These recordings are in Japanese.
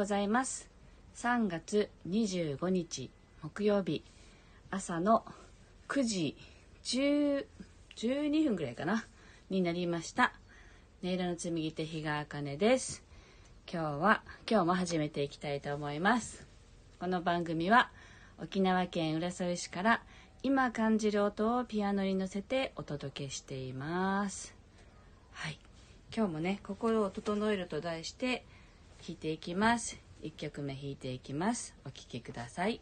ございます。3月25日木曜日。朝の9時10 12分ぐらいかな。になりました。音色の紡ぎ手日川茜です。今日は今日も始めていきたいと思います。この番組は沖縄県浦添市から今感じる音をピアノに乗せてお届けしています。はい。今日もね心を整えると題して弾いていきます。1曲目弾いていきます。お聴きくださいはい。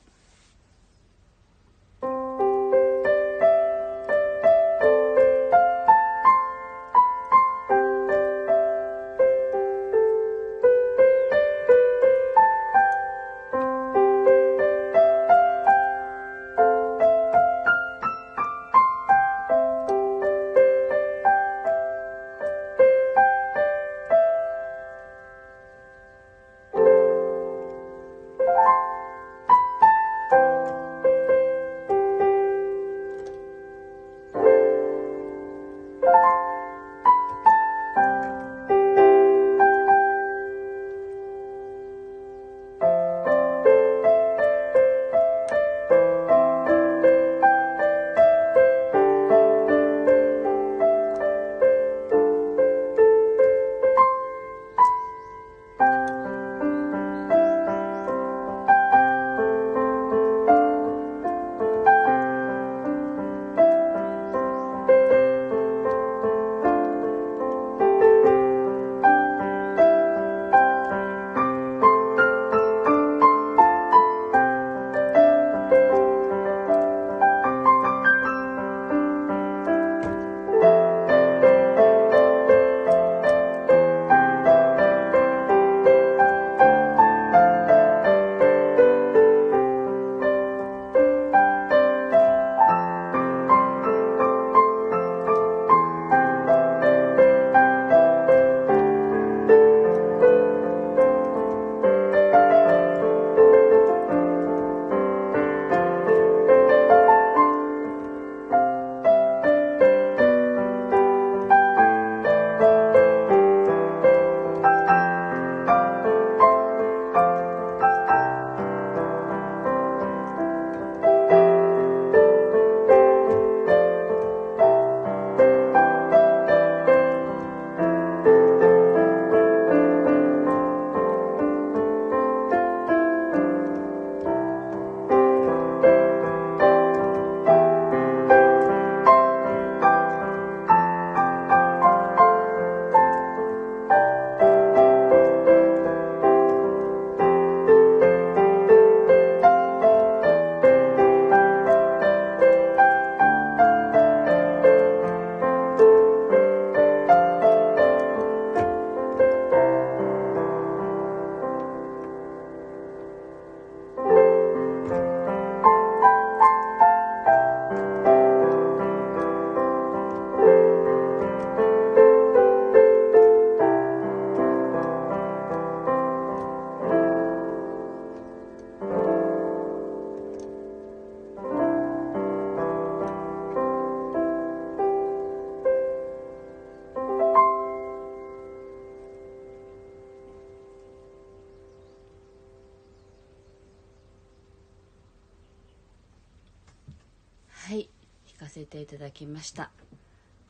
弾かせていただきました。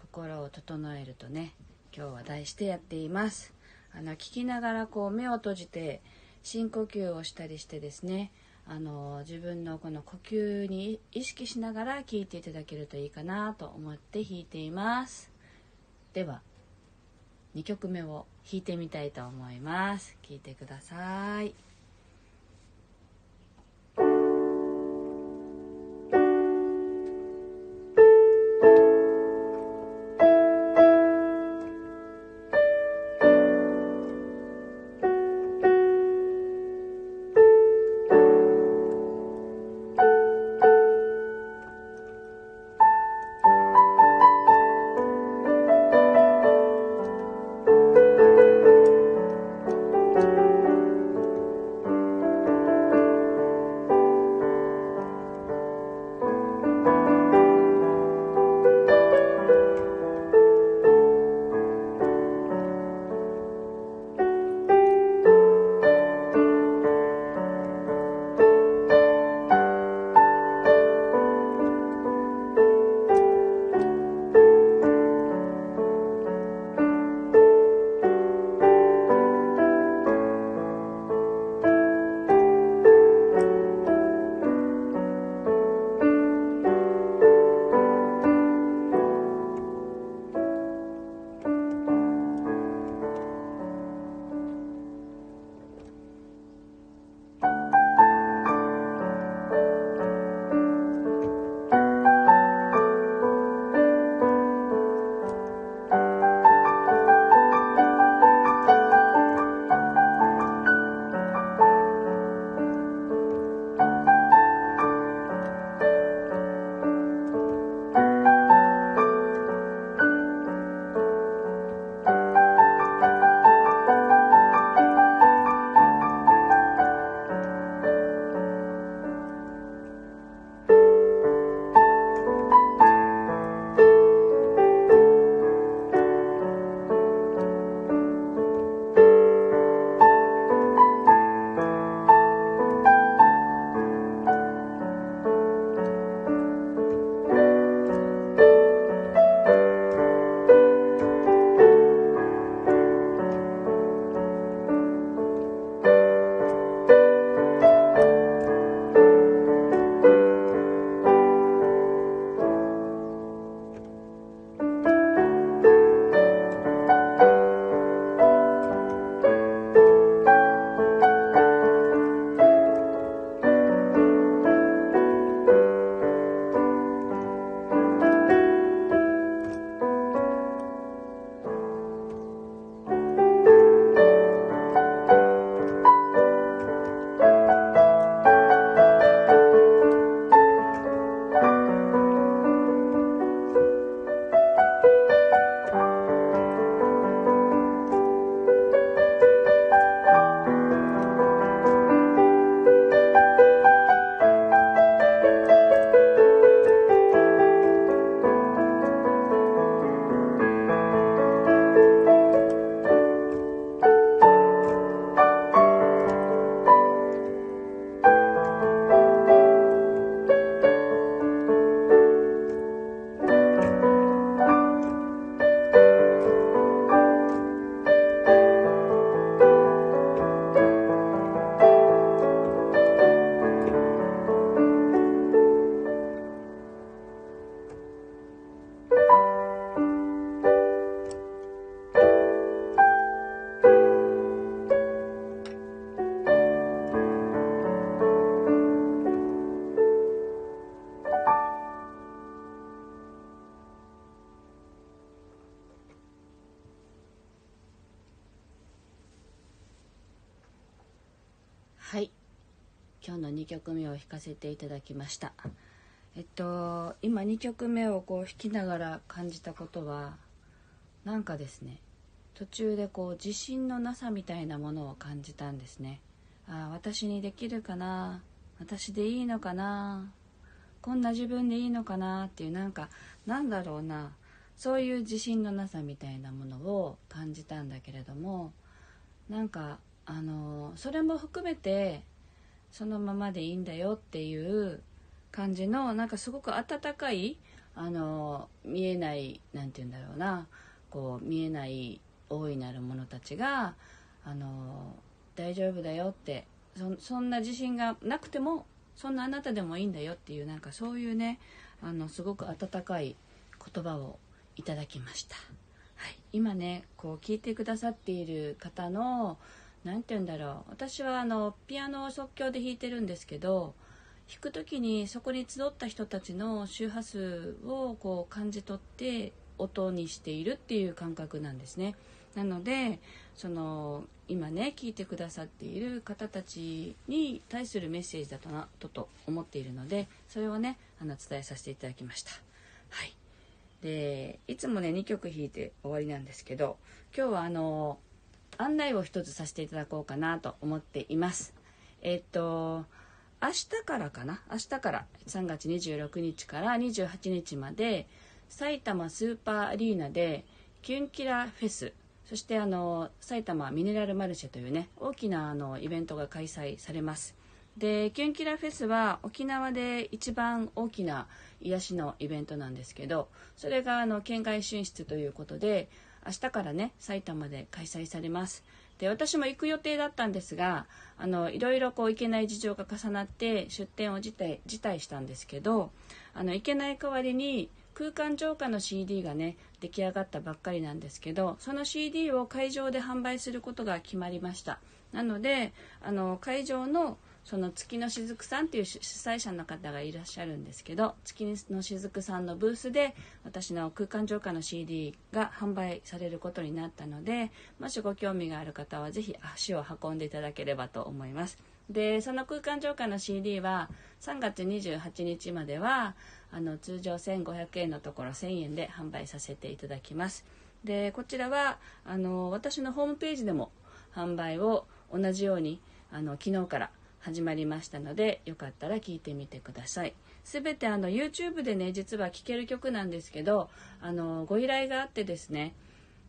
心を整えるとね今日は題してやっています。あの聞きながらこう目を閉じて深呼吸をしたりしてですねあの自分のこの呼吸に意識しながら聴いていただけるといいかなと思って弾いています。では2曲目を弾いてみたいと思います。聴いてください。今日の2曲目を弾かせていただきました。えっと今2曲目をこう弾きながら感じたことはなんかですね途中でこう自信のなさみたいなものを感じたんですね。ああ私にできるかな？私でいいのかな？こんな自分でいいのかな？っていうなんかなんだろうな。そういう自信のなさみたいなものを感じたんだけれどもなんかあのそれも含めてそのままでいいんだよっていう感じのなんかすごく温かいあの見えない何て言うんだろうな。こう見えない大いなる者たちがあの大丈夫だよってそんな自信がなくてもそんなあなたでもいいんだよっていうなんかそういうねあのすごく温かい言葉をいただきました、はい、今ねこう聞いてくださっている方の何て言うんだろう私はあのピアノを即興で弾いてるんですけど弾く時にそこに集った人たちの周波数をこう感じ取って音にしているっていう感覚なんですね。なのでその今ね聞いてくださっている方たちに対するメッセージだとなとと思っているのでそれをねあの伝えさせていただきました。はいでいつもね2曲弾いて終わりなんですけど今日はあの案内を一つさせていただこうかなと思っています。えっと明日からかな？明日から3月26日から28日まで埼玉スーパーアリーナでキュンキラフェスそしてあの埼玉ミネラルマルシェというね大きなあのイベントが開催されますでキュンキラフェスは沖縄で一番大きな癒しのイベントなんですけどそれがあの県外進出ということで明日からね埼玉で開催されます。で私も行く予定だったんですがあのいろいろこう行けない事情が重なって出店を辞退辞退したんですけどあの行けない代わりに空間浄化の CD がね出来上がったばっかりなんですけどその CD を会場で販売することが決まりました。なのであの会場のその月のしずくさんっていう主催者の方がいらっしゃるんですけど月のしずくさんのブースで私の空間浄化の CD が販売されることになったのでもしご興味がある方は是非足を運んでいただければと思います。でその空間浄化の CD は3月28日まではあの通常1500円のところ1000円で販売させていただきます。でこちらはあの私のホームページでも販売を同じようにあの昨日から始まりましたのでよかったら聴いてみてください。全てあの YouTube でね実は聴ける曲なんですけどあのご依頼があってですね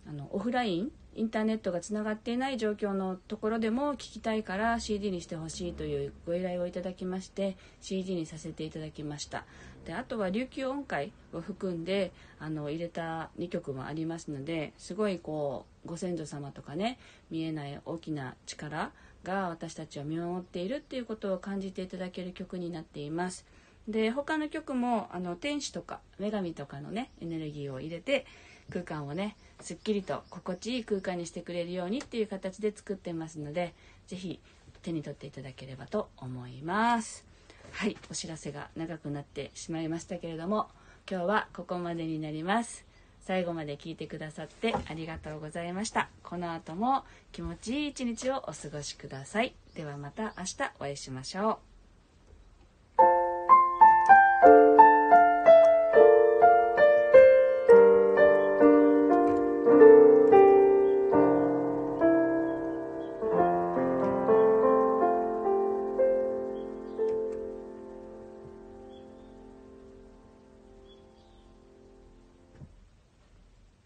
あのオフラインインターネットがつながっていない状況のところでも聴きたいから CD にしてほしいというご依頼をいただきまして CD にさせていただきました。であとは琉球音階を含んであの入れた2曲もありますのですごいこうご先祖様とかね見えない大きな力が私たちを見守っているっていうことを感じていただける曲になっています。で他の曲もあの天使とか女神とかのねエネルギーを入れて空間をねすっきりと心地いい空間にしてくれるようにっていう形で作ってますので是非手に取っていただければと思いますはいお知らせが長くなってしまいましたけれども今日はここまでになります最後まで聞いてくださってありがとうございました。この後も気持ちいい一日をお過ごしください。ではまた明日お会いしましょう。